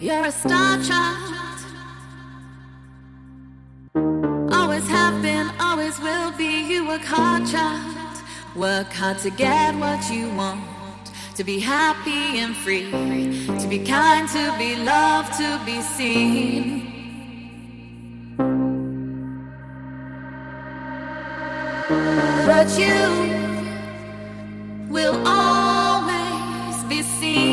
You're a star child. Always have been, always will be. You work hard, child. Work hard to get what you want. To be happy and free. To be kind, to be loved, to be seen. But you will always be seen.